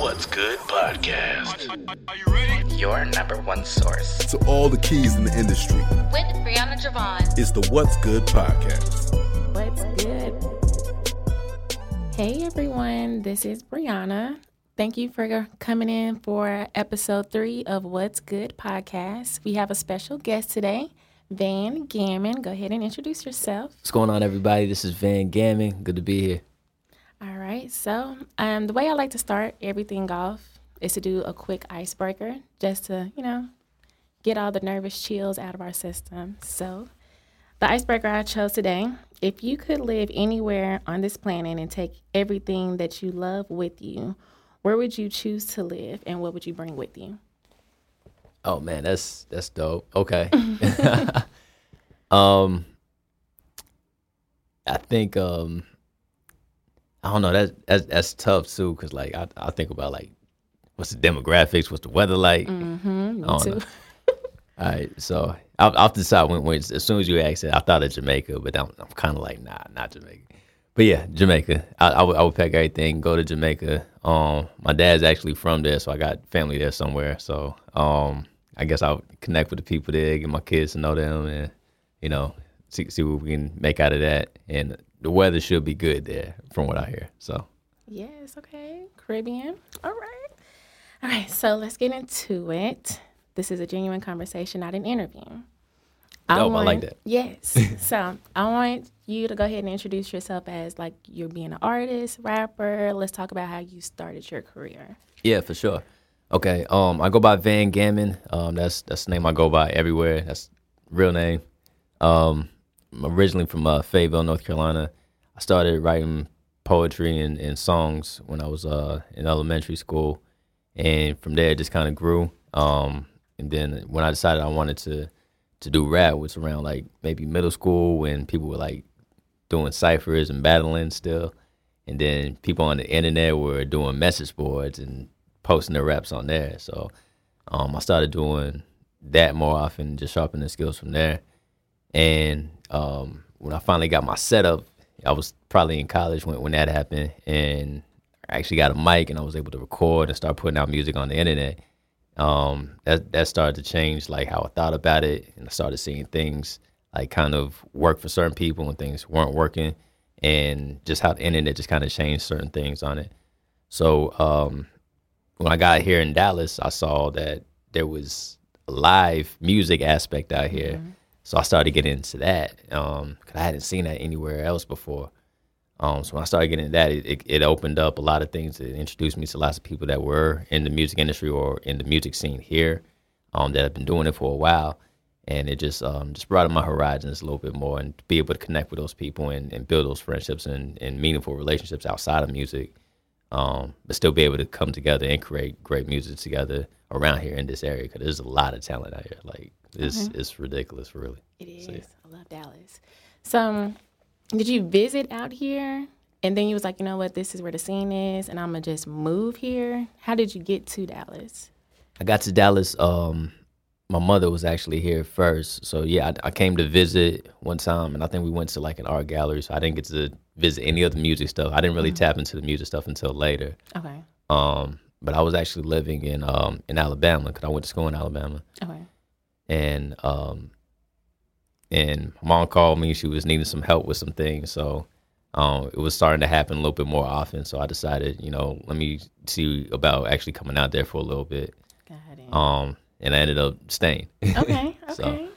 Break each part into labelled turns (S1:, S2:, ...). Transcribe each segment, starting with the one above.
S1: What's Good podcast. Are you ready?
S2: Your number one source.
S3: to all the keys in the industry.
S4: with Brianna Javon.
S3: It's the What's Good podcast.
S5: What's good? Hey everyone, this is Brianna. Thank you for coming in for episode three of What's Good podcast. We have a special guest today, Van Gammon. Go ahead and introduce yourself.
S6: What's going on, everybody? This is Van Gammon. Good to be here.
S5: All right, so um, the way I like to start everything off is to do a quick icebreaker just to, you know, get all the nervous chills out of our system. So, the icebreaker I chose today if you could live anywhere on this planet and take everything that you love with you, where would you choose to live and what would you bring with you?
S6: Oh man, that's that's dope. Okay. um, I think um, I don't know. That's that's, that's tough too, cause like I I think about like what's the demographics, what's the weather like.
S5: Mm-hmm, me
S6: I know. All right, so I'll, I'll decide when, when as soon as you asked it, I thought of Jamaica, but I'm, I'm kind of like nah, not Jamaica. But yeah, Jamaica. I, I would I would pack everything, go to Jamaica. Um, my dad's actually from there, so I got family there somewhere. So um, I guess I'll connect with the people there, get my kids to know them, and you know, see see what we can make out of that. And the weather should be good there, from what I hear. So
S5: Yes, okay. Caribbean. All right. All right, so let's get into it. This is a genuine conversation, not an interview.
S6: Dope, I like that.
S5: Yes. so I want you to go ahead and introduce yourself as like you're being an artist, rapper. Let's talk about how you started your career.
S6: Yeah, for sure. Okay. Um, I go by Van Gammon. Um, that's that's the name I go by everywhere. That's real name. Um, originally from uh, Fayetteville, North Carolina. I started writing poetry and, and songs when I was uh, in elementary school, and from there it just kind of grew. Um, and then when I decided I wanted to to do rap, was around like maybe middle school when people were like doing ciphers and battling still. And then people on the internet were doing message boards and posting their raps on there. So um, I started doing that more often, just sharpening the skills from there. And um, when I finally got my setup, I was probably in college when, when that happened. And I actually got a mic and I was able to record and start putting out music on the internet. Um, that that started to change like how I thought about it, and I started seeing things like kind of work for certain people and things weren't working, and just how the internet just kind of changed certain things on it. So um, when I got here in Dallas, I saw that there was a live music aspect out here. So I started getting into that because I hadn't seen that anywhere else before. Um, so when I started getting into that, it, it, it opened up a lot of things. It introduced me to lots of people that were in the music industry or in the music scene here um, that have been doing it for a while. And it just um, just broadened my horizons a little bit more and be able to connect with those people and, and build those friendships and, and meaningful relationships outside of music um, but still be able to come together and create great music together around here in this area because there's a lot of talent out here. Like it's it's ridiculous, really.
S5: It is.
S6: So, yeah.
S5: I love Dallas. So, um, did you visit out here? And then you was like, you know what, this is where the scene is, and I'm gonna just move here. How did you get to Dallas?
S6: I got to Dallas. Um, my mother was actually here first, so yeah, I, I came to visit one time, and I think we went to like an art gallery. So I didn't get to visit any of the music stuff. I didn't really tap into the music stuff until later.
S5: Okay.
S6: Um, but I was actually living in um in Alabama because I went to school in Alabama.
S5: Okay.
S6: And um and mom called me she was needing some help with some things so um it was starting to happen a little bit more often so i decided you know let me see about actually coming out there for a little bit
S5: Got it.
S6: um and i ended up staying
S5: Okay. Okay.
S6: So-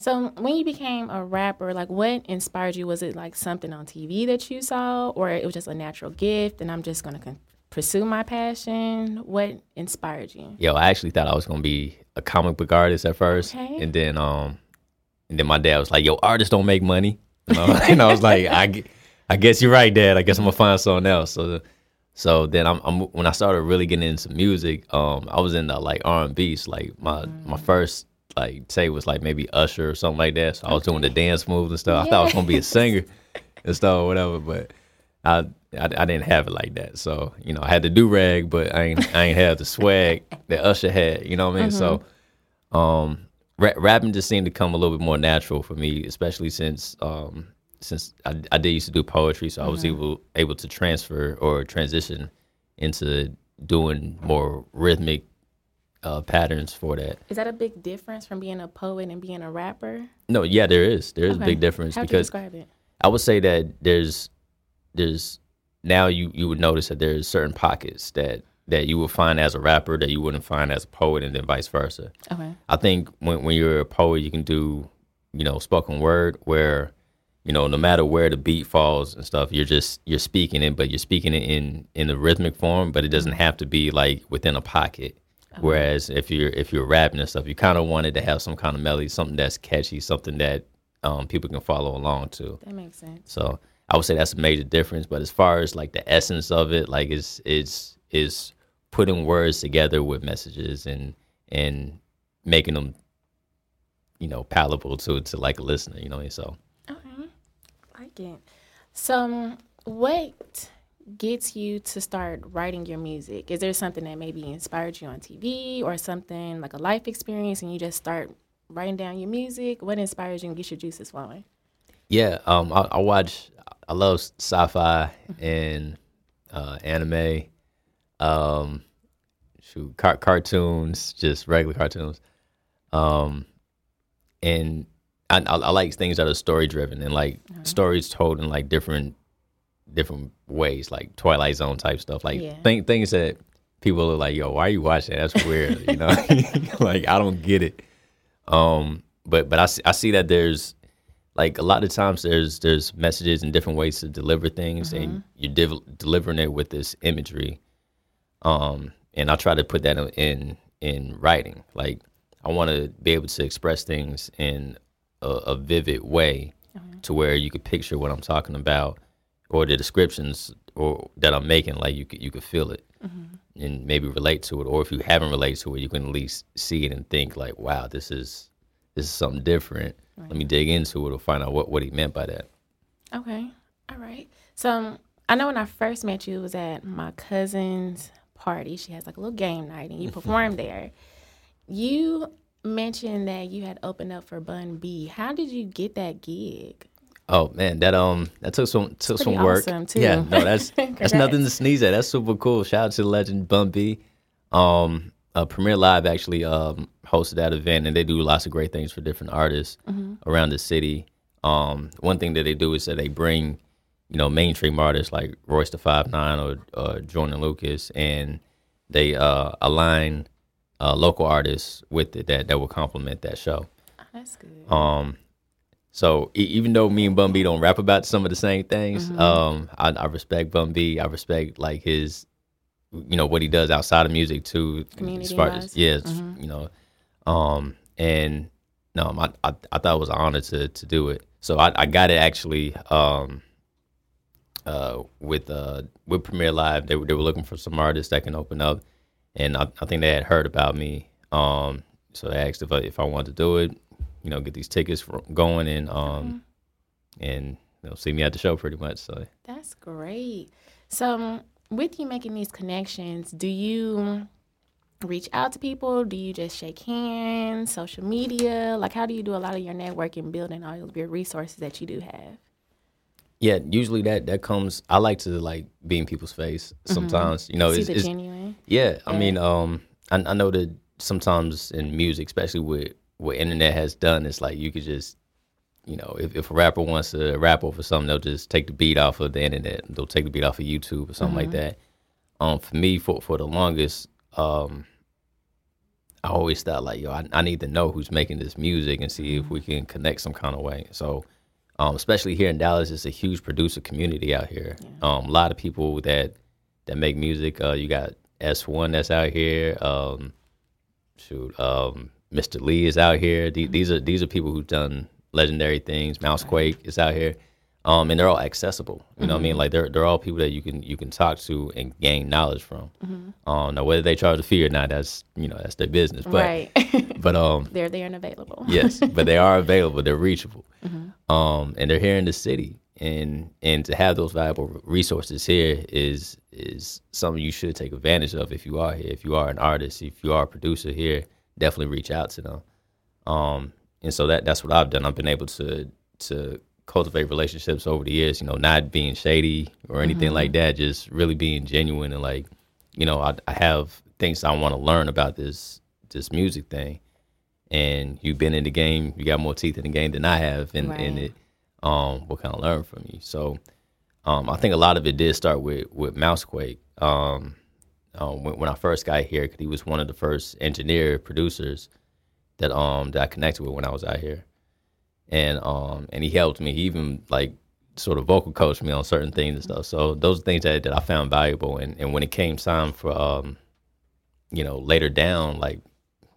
S5: So, when you became a rapper, like what inspired you? Was it like something on TV that you saw, or it was just a natural gift, and I'm just gonna con- pursue my passion? What inspired you?
S6: yo i actually thought i was gonna be a comic book artist at first
S5: Okay.
S6: and then um and then my dad was like yo artists don't make money. And I, and I was like I, I guess you're right dad. I guess i'm gonna find something else. So so then I'm, I'm when i started really getting into music um i was into like r&b so like my my first like say was like maybe usher or something like that. So i was doing the dance moves and stuff. I thought i was gonna be a singer and stuff or whatever but I, I I didn't have it like that. So you know, I had the do rag, but I ain't I ain't have the swag that Usher had. You know what I mean? So, um, ra- rapping just seemed to come a little bit more natural for me, especially since um since I, I did used to do poetry, so I was able able to transfer or transition into doing more rhythmic uh, patterns for that.
S5: Is that a big difference from being a poet and being a rapper?
S6: No, yeah, there is. There is a big difference
S5: How
S6: because
S5: describe it?
S6: I would say that there's there's now you you would notice that there's certain pockets that that you would find as a rapper that you wouldn't find as a poet, and then vice versa.
S5: Okay.
S6: I think when when you're a poet, you can do you know spoken word where you know no matter where the beat falls and stuff, you're just you're speaking it, but you're speaking it in in the rhythmic form, but it doesn't have to be like within a pocket. Whereas if you're if you're rapping and stuff, you kind of wanted to have some kind of melody, something that's catchy, something that um, people can follow along to.
S5: That makes sense.
S6: So I would say that's a major difference. But as far as like the essence of it, like it's it's is putting words together with messages and and making them, you know, palatable to to like a listener. You know, so
S5: Okay. Like it. So, um, what gets you to start writing your music? Is there something that maybe inspired you on TV or something like a life experience and you just start writing down your music? What inspires you and gets your juices flowing?
S6: yeah, um, I, I watch. I love sci-fi and uh, anime. Um, shoot, car- cartoons, just regular cartoons. Um, and I, I, I like things that are story driven and like stories told in like different different ways, like Twilight Zone type stuff. Like
S5: Yeah.
S6: thing, things that people are like, "Yo, why are you watching? that? That's weird." you know, like I don't get it. Um, but but I see, I see that there's like a lot of times there's there's messages and different ways to deliver things, and mm-hmm. you're div- delivering it with this imagery. Um, and I try to put that in in writing. Like I want to be able to express things in a, a vivid way, uh-huh. to where you could picture what I'm talking about, or the descriptions or that I'm making. Like you could you could feel it, mm-hmm. and maybe relate to it. Or if you haven't related to it, you can at least see it and think like, wow, this is this is something different. Let me dig into it or find out what what he meant by that.
S5: Okay. All right. So um, I know when I first met you, it was at my cousin's party. She has like a little game night and you performed there. You mentioned that you had opened up for Bun B. How did you get that gig?
S6: Oh man, that um that took some took some
S5: pretty
S6: work.
S5: awesome, too.
S6: Yeah, no, that's that's nothing to sneeze at. That's super cool. Shout out to the legend Bun B. Um, uh, Premier Live actually um hosted that event, and they do lots of great things for different artists
S5: Mm-hmm.
S6: around the city. Um, one thing that they do is that they bring you know mainstream artists like Royce da Five Nine or uh, Jordan Lucas, and they uh align uh, local artists with it that that will complement that show.
S5: That's good.
S6: Um, so e- even though me and Bun B don't rap about some of the same things,
S5: Mm-hmm.
S6: um, I, I respect Bun B. I respect like his, you know, what he does outside of music too. as far
S5: wise.
S6: as yeah, it's, you know, um, and no, I, I I thought it was an honor to to do it. So I, I got it actually um, uh, with uh, with Premiere Live. They were they were looking for some artists that can open up, and I, I think they had heard about me. Um, so they asked if I, if I wanted to do it, you know, get these tickets for, going and um, and you know, see me at the show pretty much. So
S5: That's great. So, with you making these connections, do you reach out to people? Do you just shake hands, social media? Like, how do you do a lot of your networking, building all of your resources that you do have?
S6: yeah, usually that that comes. I like to like be in people's face sometimes. You know,
S5: See
S6: it's, it's
S5: genuine.
S6: Yeah, I mean, um, I, I know that sometimes in music, especially with what internet has done, it's like you could just, you know, if, if a rapper wants to rap over something, they'll just take the beat off of the internet. They'll take the beat off of YouTube or something like that. Um, for me, for for the longest, um, I always thought like, yo, I, I need to know who's making this music and see if we can connect some kind of way. So, um, especially here in Dallas, it's a huge producer community out here. Um, a lot of people that that make music. Uh, you got S One that's out here. Um, shoot, um, Mr. Lee is out here. The- These are these are people who've done legendary things. Mousequake is out here. Um, and they're all accessible. You know what I mean? Like they're they're all people that you can you can talk to and gain knowledge from. Um, now whether they charge a fee or not, that's you know that's their business. But
S5: right.
S6: but um,
S5: They're there and available.
S6: yes, but they are available. They're reachable, um, and they're here in the city. And and to have those valuable resources here is is something you should take advantage of if you are here. If you are an artist, if you are a producer here, definitely reach out to them. Um, and so that that's what I've done. I've been able to to cultivate relationships over the years. You know, not being shady or anything like that. Just really being genuine and like you know, I, I have things I want to learn about this this music thing. And you've been in the game, you got more teeth in the game than I have in, in
S5: Right.
S6: it. Um, what can I learn from you? So um, I think a lot of it did start with with Mousequake. Um, uh, when, when I first got here, cause he was one of the first engineer producers that um that I connected with when I was out here, and um and he helped me. He even like sort of vocal coached me on certain things and stuff. So those are things that, that I found valuable. And and when it came time for um you know later down, like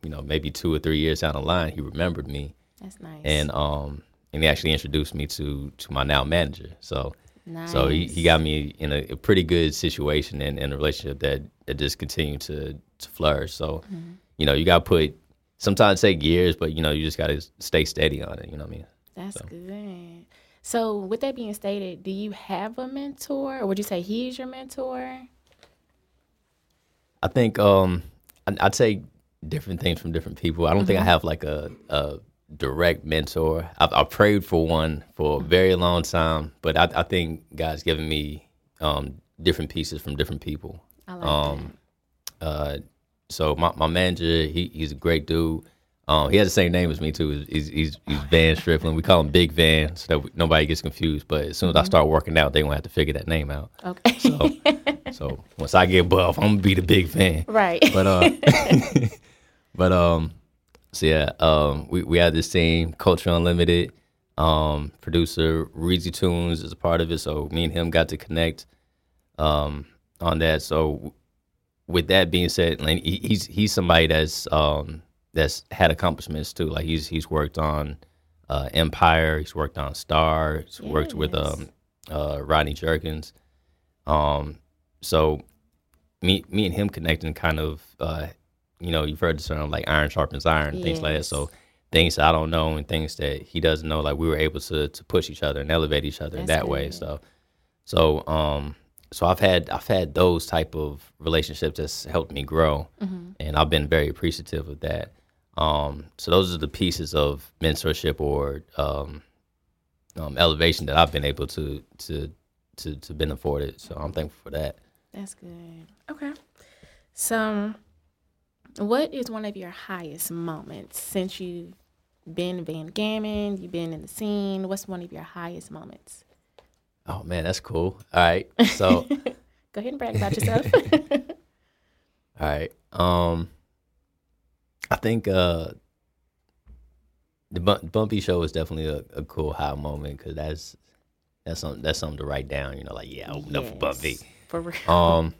S6: you know maybe two or three years down the line, he remembered me
S5: That's nice.
S6: and um and he actually introduced me to to my now manager. So
S5: nice.
S6: so he, he got me in a, a pretty good situation and, and a relationship that, that just continued to, to flourish. So,
S5: Mm-hmm.
S6: you know, you got to put, sometimes take years, but, you know, you just got to stay steady on it. You know what I mean?
S5: That's
S6: So.
S5: good. So, with that being stated, do you have a mentor, or would you say he's your mentor?
S6: I think um, I, I take different things from different people. I don't think I have like a, a direct mentor. I've, I've prayed for one for a very long time, but I, I think God's given me um, different pieces from different people.
S5: I like
S6: Um, uh, so my, my manager, he, he's a great dude. Um, he has the same name as me too. He's he's, he's Van Strickland. We call him Big Van, so that we, nobody gets confused. But as soon as I start working out, they gonna have to figure that name out.
S5: Okay.
S6: So so once I get buff, I'm gonna be the Big Van.
S5: right.
S6: But uh, but um, so yeah, um, we we had this team, Culture Unlimited. Um, producer Reezy Tunes is a part of it, so me and him got to connect um on that. So with that being said, like he's he's somebody that's um that's had accomplishments too. Like he's he's worked on uh, Empire, he's worked on Star, he's worked with
S5: Yes.
S6: um uh, Rodney Jerkins. Um, so me me and him connecting kind of uh, you know you've heard the term like iron sharpens iron things like that. So things I don't know and things that he doesn't know, like we were able to to push each other and elevate each other in
S5: That's
S6: that way. So so um so I've had I've had those type of relationships that's helped me grow,
S5: Mm-hmm.
S6: and I've been very appreciative of that. Um, so those are the pieces of mentorship or um, um, elevation that I've been able to to to to been afforded. So I'm thankful for that.
S5: That's good. Okay. So, what is one of your highest moments since you've been Van Gammon? You've been in the scene. What's one of your highest moments?
S6: Oh man, that's cool. All right, so
S5: Go ahead and brag about yourself.
S6: all right, um, I think uh, the Bun B show was definitely a, a cool high moment because that's that's something that's something to write down. You know, like yeah, I opened up for Bun
S5: B. For real.
S6: Um,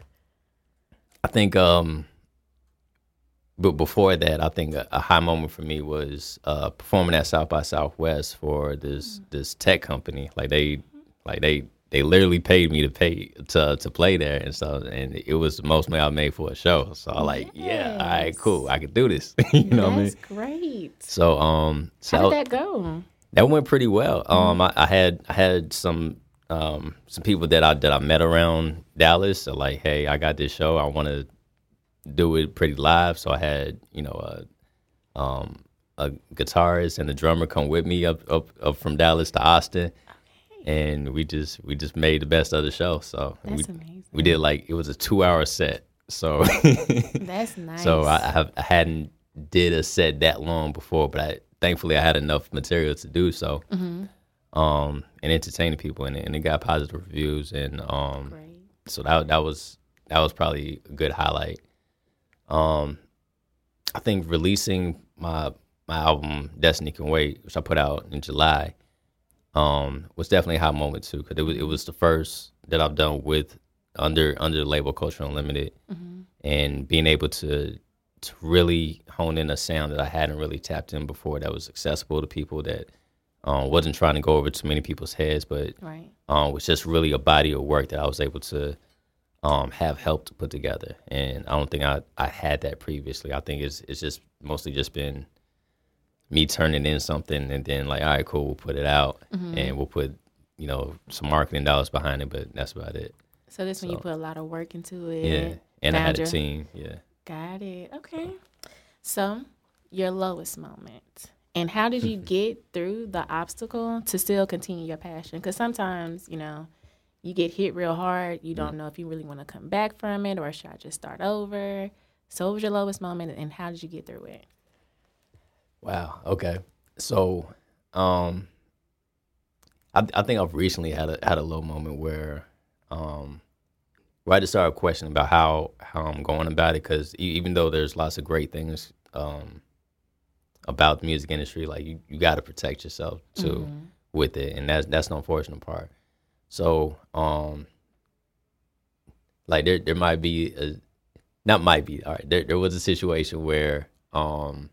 S6: I think um, but before that, I think a, a high moment for me was uh performing at South by Southwest for this this tech company. Like they, like they they literally paid me to pay to to play there and stuff, and it was the most money I made for a show. So I like, yeah, all right, cool, I could do this. you know what I mean?
S5: That's great.
S6: So um, so
S5: How did that go?
S6: that went pretty well. Um, I, I had I had some um some people that I that I met around Dallas. So like, hey, I got this show. I want to do it pretty live. So I had you know a um a guitarist and a drummer come with me up up up from Dallas to Austin, and we just we just made the best of the show. So
S5: That's
S6: we
S5: amazing.
S6: we did like it was a two hour set. So
S5: That's nice.
S6: so I, I have I hadn't did a set that long before, but I thankfully I had enough material to do so. Um, and entertaining people, and, it- and it got positive reviews, and um,
S5: Great.
S6: so that that was that was probably a good highlight. Um, I think releasing my my album Destiny Can Wait, which I put out in July, um, was definitely a high moment too, because it was it was the first that I've done with under under the label Culture Unlimited, and being able to to really hone in a sound that I hadn't really tapped in before that was accessible to people that um, wasn't trying to go over too many people's heads, but
S5: Right.
S6: um, was just really a body of work that I was able to um, have helped put together. And I don't think I, I had that previously. I think it's it's just mostly just been me turning in something and then like, all right, cool, we'll put it out mm-hmm. and we'll put you know some marketing dollars behind it, but that's about it.
S5: So this when you put a lot of work into it.
S6: Yeah, and I
S5: found
S6: had a team. Yeah.
S5: Got it. Okay. So, your lowest moment. And how did you get through the obstacle to still continue your passion? Because sometimes, you know, you get hit real hard, you don't mm. know if you really want to come back from it or should I just start over? So, what was your lowest moment and how did you get through it?
S6: Wow. Okay. So, um, I I think I've recently had a had a low moment where, um, where I just started questioning about how how I'm going about it because even though there's lots of great things, um, about the music industry, like you, you got to protect yourself too
S5: Mm-hmm.
S6: with it, and that's that's the unfortunate part. So, um, like there there might be a, not might be all right. There there was a situation where um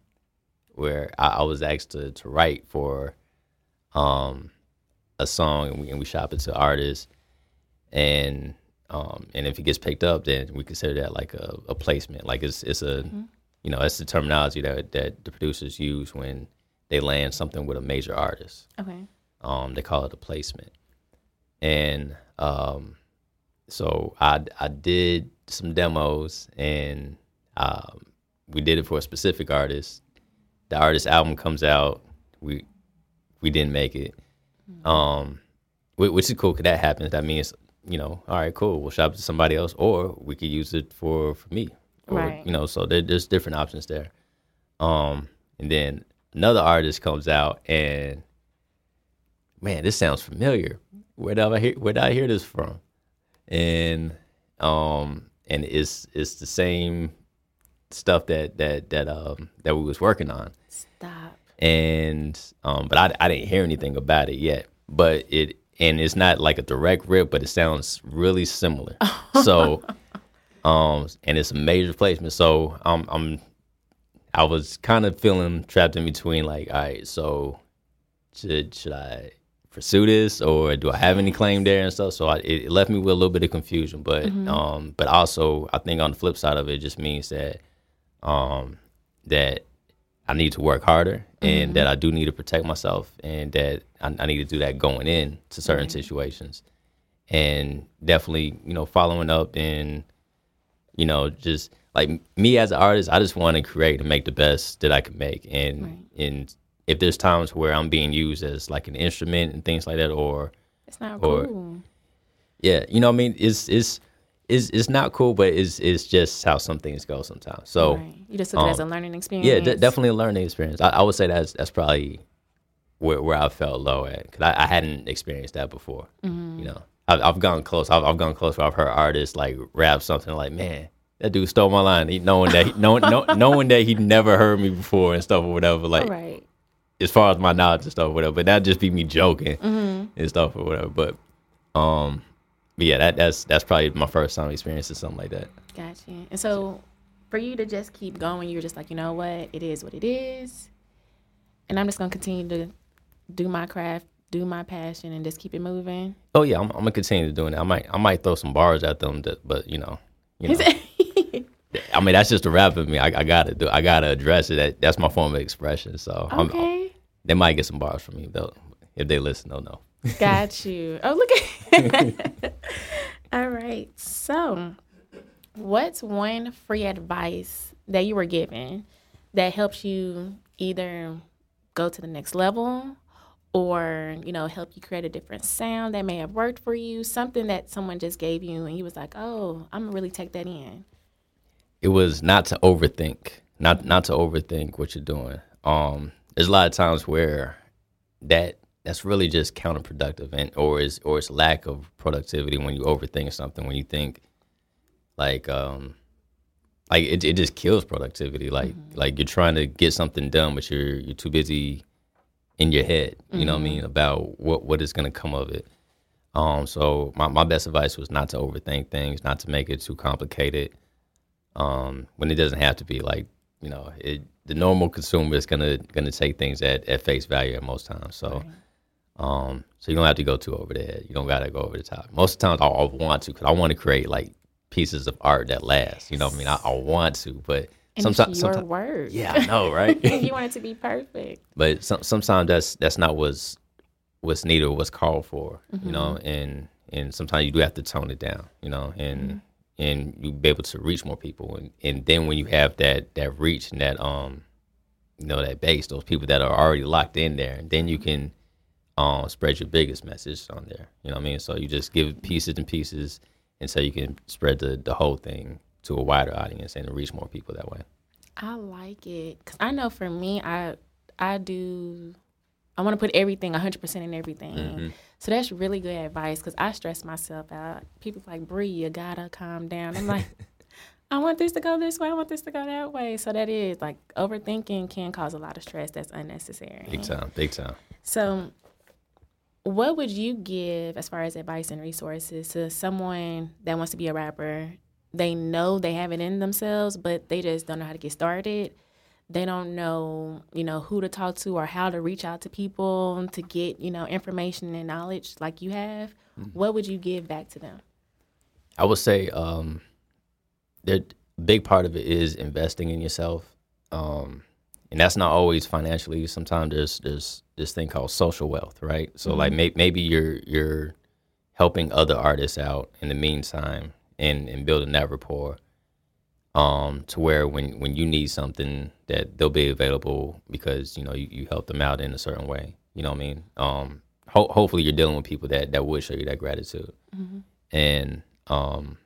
S6: where I, I was asked to to write for um a song and we and we shop it to artists and um and if it gets picked up then we consider that like a, a placement like it's it's a you know that's the terminology that that the producers use when they land something with a major artist
S5: Okay.
S6: um, they call it a placement. And um, so I I did some demos and um, we did it for a specific artist. The artist album comes out. We we didn't make it, um, which is cool because that happens. That means you know, all right, cool. We'll shop it to somebody else, or we could use it for for me, or
S5: Right.
S6: you know. So there, there's different options there. Um, and then another artist comes out and man, this sounds familiar. Where did I hear where did I hear this from? And um and it's it's the same stuff that that that um that we was working on.
S5: Stop.
S6: And um but I I didn't hear anything about it yet. But it and it's not like a direct rip, but it sounds really similar. so um and it's a major placement. So um I'm I was kind of feeling trapped in between like, all right, so should should I pursue this or do I have any claim there and stuff? So I, it, left me with a little bit of confusion, but um, but also I think on the flip side of it, it just means that um, that I need to work harder and that I do need to protect myself and that I, I need to do that going in to certain situations. And definitely you know following up and you know just like me as an artist i just want to create and make the best that i can make. And
S5: Right.
S6: and if there's times where i'm being used as like an instrument and things like that or
S5: It's not
S6: Or-
S5: cool.
S6: yeah you know what i mean? It's it's it's, it's not cool but it's it's just how some things go sometimes so
S5: right. You just took it as a
S6: um,
S5: learning experience.
S6: yeah de- definitely a learning experience I, I would say that's that's probably where, where i felt low at because I, I hadn't experienced that before
S5: Mm-hmm.
S6: you know I've, I've gone close I've, I've gone close where i've heard artists like rap something like man that dude stole my line he, knowing that he, knowing, know, knowing that he never heard me before and stuff or whatever like
S5: Right.
S6: as far as my knowledge and stuff or whatever but that'd just be me joking
S5: Mm-hmm.
S6: and stuff or whatever but um but yeah that that's that's probably my first time experiencing something like that
S5: Gotcha. And so, for you to just keep going, you're just like, you know what? It is what it is. And I'm just going to continue to do my craft, do my passion, and just keep it moving.
S6: Oh yeah, I'm, I'm gonna continue doing it. I might I might throw some bars at them, that, but you know, you know. I mean that's just a rap of me. I, I gotta do. I gotta address it. That, that's my form of expression. So I'm,
S5: okay.
S6: they might get some bars from me though. If they listen, they'll know.
S5: Got you. Oh, look at. All right. So, what's one free advice that you were given that helps you either go to the next level or, you know, help you create a different sound that may have worked for you? Something that someone just gave you and you was like, oh, I'm going to really take that in.
S6: It was not to overthink, not not to overthink what you're doing. Um, there's a lot of times where that that's really just counterproductive, and or is or it's lack of productivity when you overthink something. When you think like um like it, it just kills productivity. Like like you're trying to get something done but you're you're too busy in your head. You know what i mean? About what what is going to come of it. Um so my, my best advice was not to overthink things not to make it too complicated. Um when it doesn't have to be like you know it the normal consumer is gonna gonna take things at, at face value at most times. So um so you don't have to go too over the head you don't gotta go over the top most of the times i, I want to because i want to create like pieces of art that last you know what i mean i, I want to but
S5: And
S6: sometimes
S5: your
S6: sometimes
S5: word.
S6: yeah i know right
S5: you want it to be perfect.
S6: but some, sometimes that's that's not what's what's needed or what's called for you know
S5: Mm-hmm.
S6: and and sometimes you do have to tone it down you know and
S5: Mm-hmm.
S6: and you be able to reach more people and and then when you have that that reach and that um you know that base those people that are already locked in there then you can um, spread your biggest message on there. You know what I mean? So you just give it pieces and pieces, and so you can spread the the whole thing to a wider audience and reach more people that way.
S5: I like it because I know for me, I I do. I want to put everything 100% in everything.
S6: Mm-hmm.
S5: So that's really good advice because I stress myself out. People like, Bree, you gotta calm down. I'm like, I want this to go this way. I want this to go that way. So that is like overthinking can cause a lot of stress that's unnecessary.
S6: Big time, big time.
S5: So, what would you give as far as advice and resources to someone that wants to be a rapper? They know they have it in themselves, but they just don't know how to get started. They don't know, you know, who to talk to or how to reach out to people to get, you know, information and knowledge like you have. What would you give back to them?
S6: I would say um, that big part of it is investing in yourself, um, and that's not always financially. Sometimes there's there's this thing called social wealth, right? So like may, maybe you're you're helping other artists out in the meantime and and building that rapport, um, to where when when you need something that they'll be available because you know you, you help them out in a certain way. You know what I mean? Um, ho- hopefully you're dealing with people that that would show you that gratitude, and um,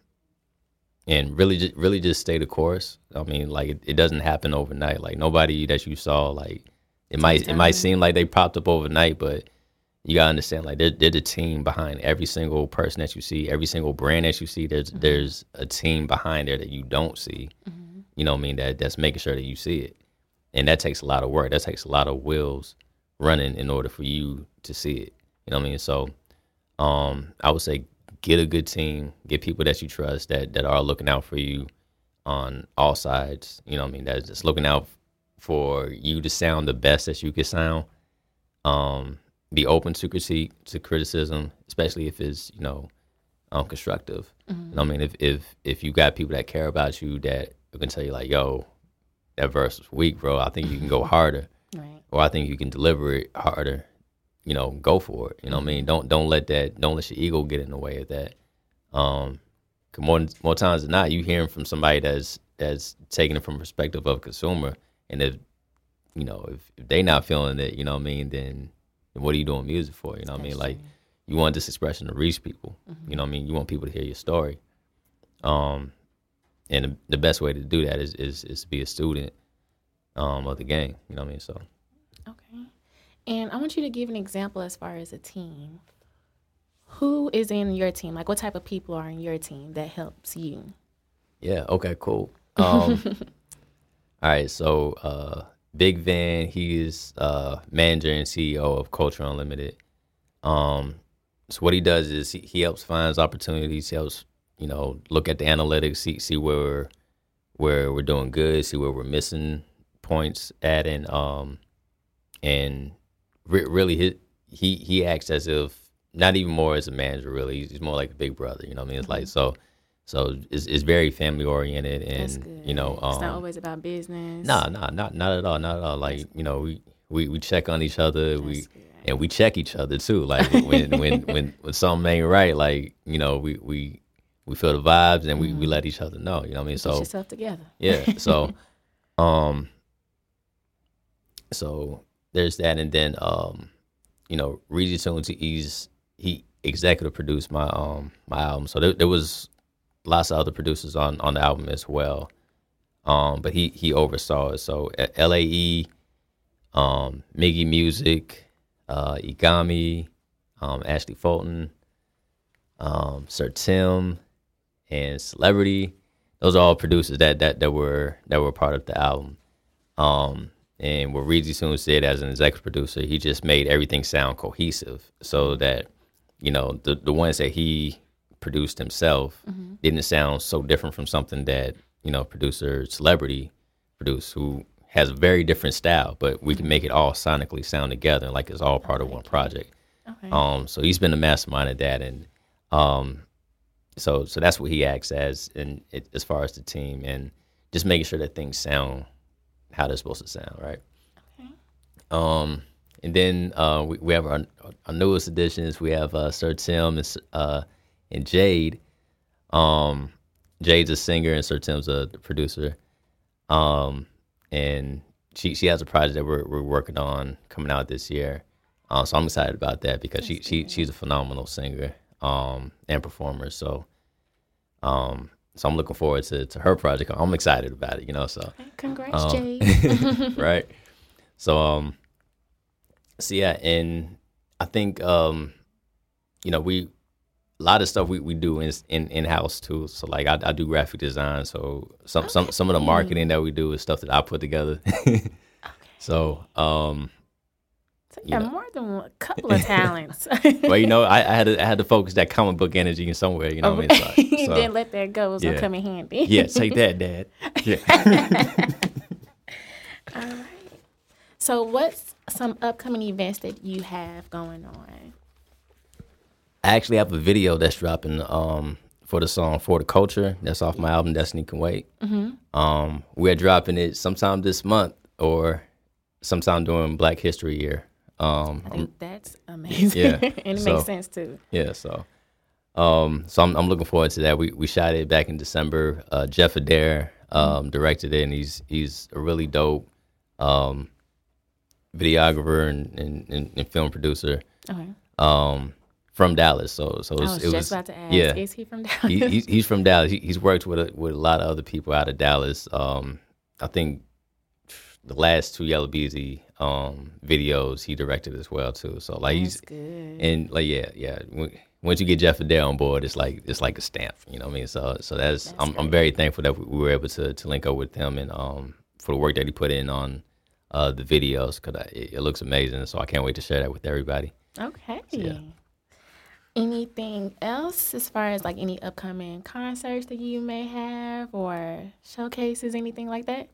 S6: and really just really just stay the course. I mean, like it, it doesn't happen overnight. Like nobody that you saw, like it might it might seem like they popped up overnight, but you gotta understand, like they're they're the team behind every single person that you see, every single brand that you see. There's there's a team behind there that you don't see. You know what I mean? That that's making sure that you see it, and that takes a lot of work. That takes a lot of wheels running in order for you to see it. You know what I mean? So, um, I would say get a good team, get people that you trust that that are looking out for you on all sides. You know what I mean? That's just looking out for you to sound the best that you can sound. Um, be open to critique, to criticism, especially if it's you know um, constructive. You know what I mean? If if if you got people that care about you that can tell you like, yo, that verse was weak, bro. I think you can go harder
S5: Right.
S6: or I think you can deliver it harder, you know, go for it. You know what I mean? Don't don't let that don't let your ego get in the way of that. Um 'cause more more times than not, you hearing from somebody that's that's taking it from perspective of consumer, and if you know if, if they not feeling it, you know what I mean, then, then what are you doing music for? You know what I mean? Like you want this expression to reach people. You know what I mean? You want people to hear your story. Um, and the, the best way to do that is is is to be a student um of the game. You know what I mean? So.
S5: Okay. And I want you to give an example as far as a team. Who is in your team? Like, what type of people are in your team that helps you?
S6: Yeah. Okay. Cool. Um, all right. So, uh, Big Van, he is uh, manager and CEO of Culture Unlimited. Um, so what he does is he, he helps finds opportunities. He helps you know look at the analytics, see see where we're, where we're doing good, see where we're missing points at, and um, and re- really he he he acts as if not even more as a manager. Really, he's, he's more like a big brother. You know what I mean? It's like so. So it's, it's very family oriented,
S5: That's
S6: and you know, um,
S5: it's not always about business.
S6: Nah, nah, not not at all, not at all. Like you know, we we, we check on each other, we
S5: good.
S6: and we check each other too. Like when when when when something ain't right, like you know, we we we feel the vibes and we, we let each other know. You know what I mean?
S5: Get
S6: So
S5: yourself together.
S6: yeah, so um, so there's that, and then um, you know, Reezy Tunes, he's he executive produced my um my album, so there, there was lots of other producers on on the album as well. Um, but he he oversaw it. So LAE, um, Miggy Music, uh, Igami, um, Ashley Fulton, um, Sir Tim, and Celebrity. Those are all producers that that that were that were part of the album. Um, and what Reezy Tunes said as an executive producer, he just made everything sound cohesive, so that you know the the ones that he produced himself didn't sound so different from something that you know producer Celebrity produced, who has a very different style, but we can make it all sonically sound together, like it's all part of one project.
S5: Okay.
S6: Um, so he's been the mastermind of that, and um, so so that's what he acts as, in it, as far as the team, and just making sure that things sound how they're supposed to sound, right? Um, and then uh, we, we have our, our newest additions. We have uh, Sir Tim and, uh, and Jade. Um, Jade's a singer and Sir Tim's a producer. Um, and she she has a project that we're we're working on coming out this year. Uh, so I'm excited about that because she, she she's a phenomenal singer um, and performer. So um, so I'm looking forward to, to her project. I'm excited about it, you know. So
S5: Congrats,
S6: um,
S5: Jade.
S6: right. So um, so yeah, and I think um, you know we a lot of stuff we, we do in in in house too. So like I, I do graphic design. So some some some of the marketing that we do is stuff that I put together. So um,
S5: you
S6: know.
S5: more than a couple of talents.
S6: well, you know, I, I had to I had to focus that comic book energy in somewhere. You know what I mean? So, so-
S5: Didn't let that go. It was gonna
S6: yeah.
S5: come in handy.
S6: yeah, take that, Dad. Yeah. All right.
S5: So, what's some upcoming events that you have going on?
S6: I actually have a video that's dropping um, for the song "For the Culture." That's off my album "Destiny Can Wait." Um, we're dropping it sometime this month or sometime during Black History Year. Um,
S5: I
S6: I'm-
S5: think that's amazing.
S6: Yeah,
S5: and it
S6: so-
S5: makes sense too.
S6: yeah, so um, so I'm, I'm looking forward to that. We we shot it back in December. Uh, Jeff Adair um, directed it, and he's he's a really dope um, videographer and, and, and, and film producer.
S5: Okay.
S6: um, from Dallas. So so was,
S5: was
S6: it
S5: just
S6: was
S5: about to ask,
S6: yeah.
S5: is he from Dallas?
S6: he, he's, he's from Dallas. He, he's worked with a, with a lot of other people out of Dallas. Um, I think the last two Yella Beezy um, videos he directed as well too. So like
S5: That's
S6: he's
S5: good.
S6: and like yeah yeah. When- Once you get Jeff Adair on board, it's like it's like a stamp. You know what I mean? So so that's,
S5: That's
S6: I'm I'm very thankful that we were able to to link up with him and um for the work that he put in on uh the videos because it, it looks amazing. So I can't wait to share that with everybody.
S5: Okay.
S6: yeah.
S5: Anything else as far as like any upcoming concerts that you may have or showcases, anything like that?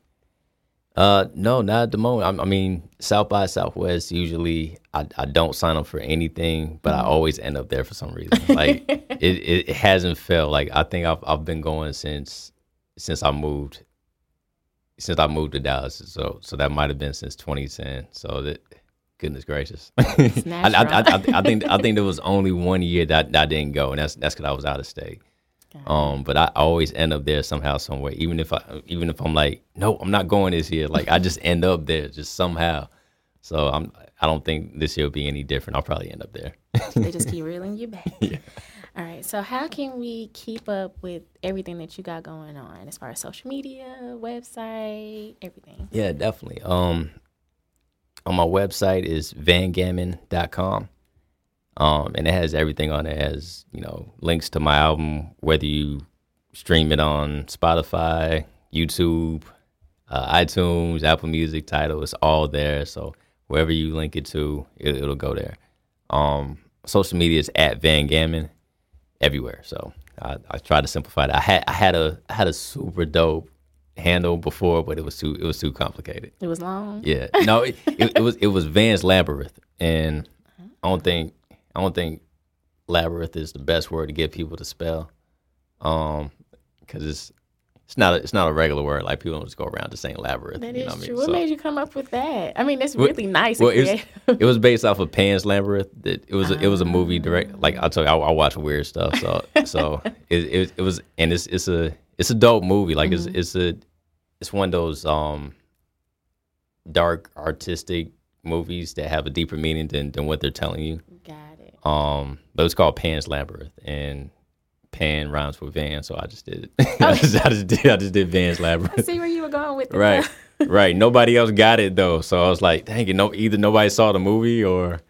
S6: Uh, no, not at the moment. I, I mean, South by Southwest. Usually, I, I don't sign up for anything, but I always end up there for some reason. Like it, it, hasn't felt like I think I've I've been going since since I moved since I moved to Dallas. So so that might have been since 2010. So that goodness gracious, I, I, I, I, I think I think there was only one year that, that I didn't go, and that's that's because I was out of state. Um, but I always end up there somehow, somewhere. Even if I, even if I'm like, no, I'm not going this year. Like I just end up there, just somehow. So I'm, I don't think this year will be any different. I'll probably end up there.
S5: they just keep reeling you back. All right. So, how can we keep up with everything that you got going on as far as social media, website, everything?
S6: Yeah, definitely. Um, on my website is vangammon.com. Um, and it has everything on it. It has, you know, links to my album, whether you stream it on Spotify, YouTube, uh, iTunes, Apple Music, Tidal, it's all there. So wherever you link it to, it, it'll go there. Um, social media is at Van Gammon everywhere. So I, I try to simplify that. I had I had a I had a super dope handle before, but it was too it was too complicated.
S5: It was long.
S6: Yeah, no, it, it, it was it was Van's Labyrinth, and I don't think I don't think labyrinth is the best word to get people to spell, um, because it's it's not a, it's not a regular word. Like people don't just go around just saying labyrinth.
S5: That
S6: you
S5: is
S6: know what I
S5: true.
S6: mean?
S5: What
S6: So-
S5: made you come up with that? I mean, that's
S6: Well-
S5: really nice
S6: well, it was, it was based off of Pan's Labyrinth. That it was a, it was a movie direct. Like I told you, I, I watch weird stuff. So so it, it it was and it's it's a it's a dope movie. Like
S5: Mm-hmm.
S6: it's it's a it's one of those um dark artistic movies that have a deeper meaning than than what they're telling you.
S5: Got it.
S6: Um, but it's called Pan's Labyrinth, and Pan rhymes with Van, so I just did it. I, just, I just did I just did Van's
S5: I
S6: Labyrinth.
S5: see where you were going with it.
S6: right, right. Nobody else got it though, so I was like, dang it, no, either nobody saw the movie or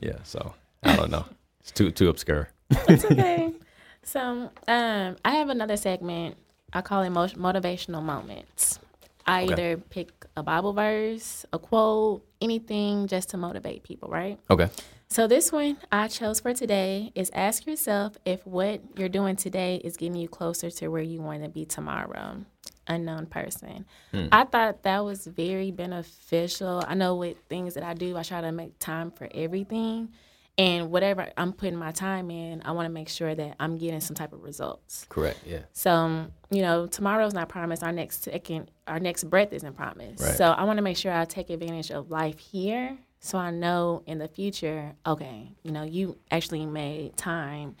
S6: yeah. So I don't know. It's too too obscure.
S5: It's okay. so, um, I have another segment. I call it mo- motivational moments. I
S6: Okay.
S5: either pick a Bible verse, a quote, anything just to motivate people, right?
S6: Okay.
S5: So this one I chose for today is ask yourself if what you're doing today is getting you closer to where you want to be tomorrow. Unknown person. Hmm. I thought that was very beneficial. I know with things that I do, I try to make time for everything. And whatever I'm putting my time in, I want to make sure that I'm getting some type of results.
S6: Correct. Yeah.
S5: So, you know, tomorrow's not promised. Our next second, our next breath isn't promised.
S6: Right.
S5: So I want to make sure I take advantage of life here, so I know in the future, okay, you know, you actually made time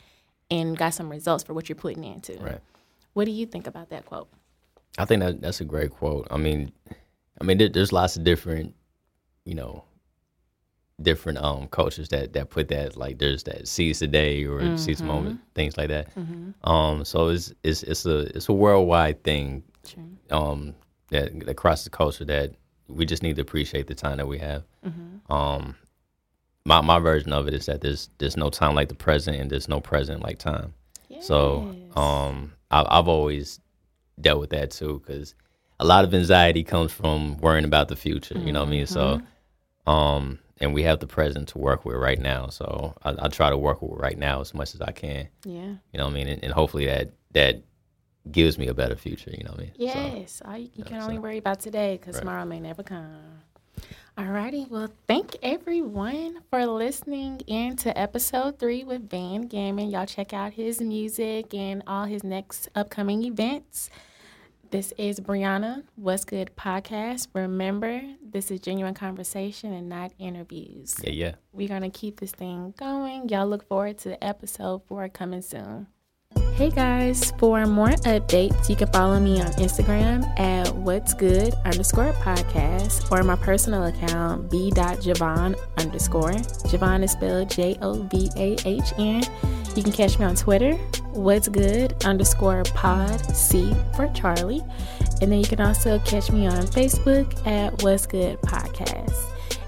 S5: and got some results for what you're putting into.
S6: Right.
S5: What do you think about that quote?
S6: I think that that's a great quote. I mean, I mean, there, there's lots of different, you know, different um cultures that that put that like there's that seize the day or
S5: Mm-hmm.
S6: seize the moment things like that. Um, so it's it's it's a it's a worldwide thing. Um, that that crosses the culture that we just need to appreciate the time that we have.
S5: Mm-hmm.
S6: Um, my my version of it is that there's there's no time like the present and there's no present like time. So
S5: Yes.
S6: um, I, I've always dealt with that too because a lot of anxiety comes from worrying about the future. You know what I mean? So, um, and we have the present to work with right now. So I, I try to work with right now as much as I can.
S5: yeah.
S6: You know what I mean? And, and hopefully that that gives me a better future. You know what I mean? So,
S5: Yes, you, can only worry about today because
S6: Right.
S5: tomorrow may never come. Alrighty, well, thank everyone for listening in to episode three with Van Gammon. Y'all check out his music and all his next upcoming events. This is Brianna, What's Good Podcast. Remember, this is genuine conversation and not interviews.
S6: yeah, yeah.
S5: We're going to keep this thing going. Y'all look forward to episode four coming soon. Hey guys, for more updates, you can follow me on Instagram at what's good underscore podcast or my personal account b.jovahn underscore. Jovahn is spelled J O V A H N. You can catch me on Twitter, what's good underscore pod C for Charlie. And then you can also catch me on Facebook at what's good podcast.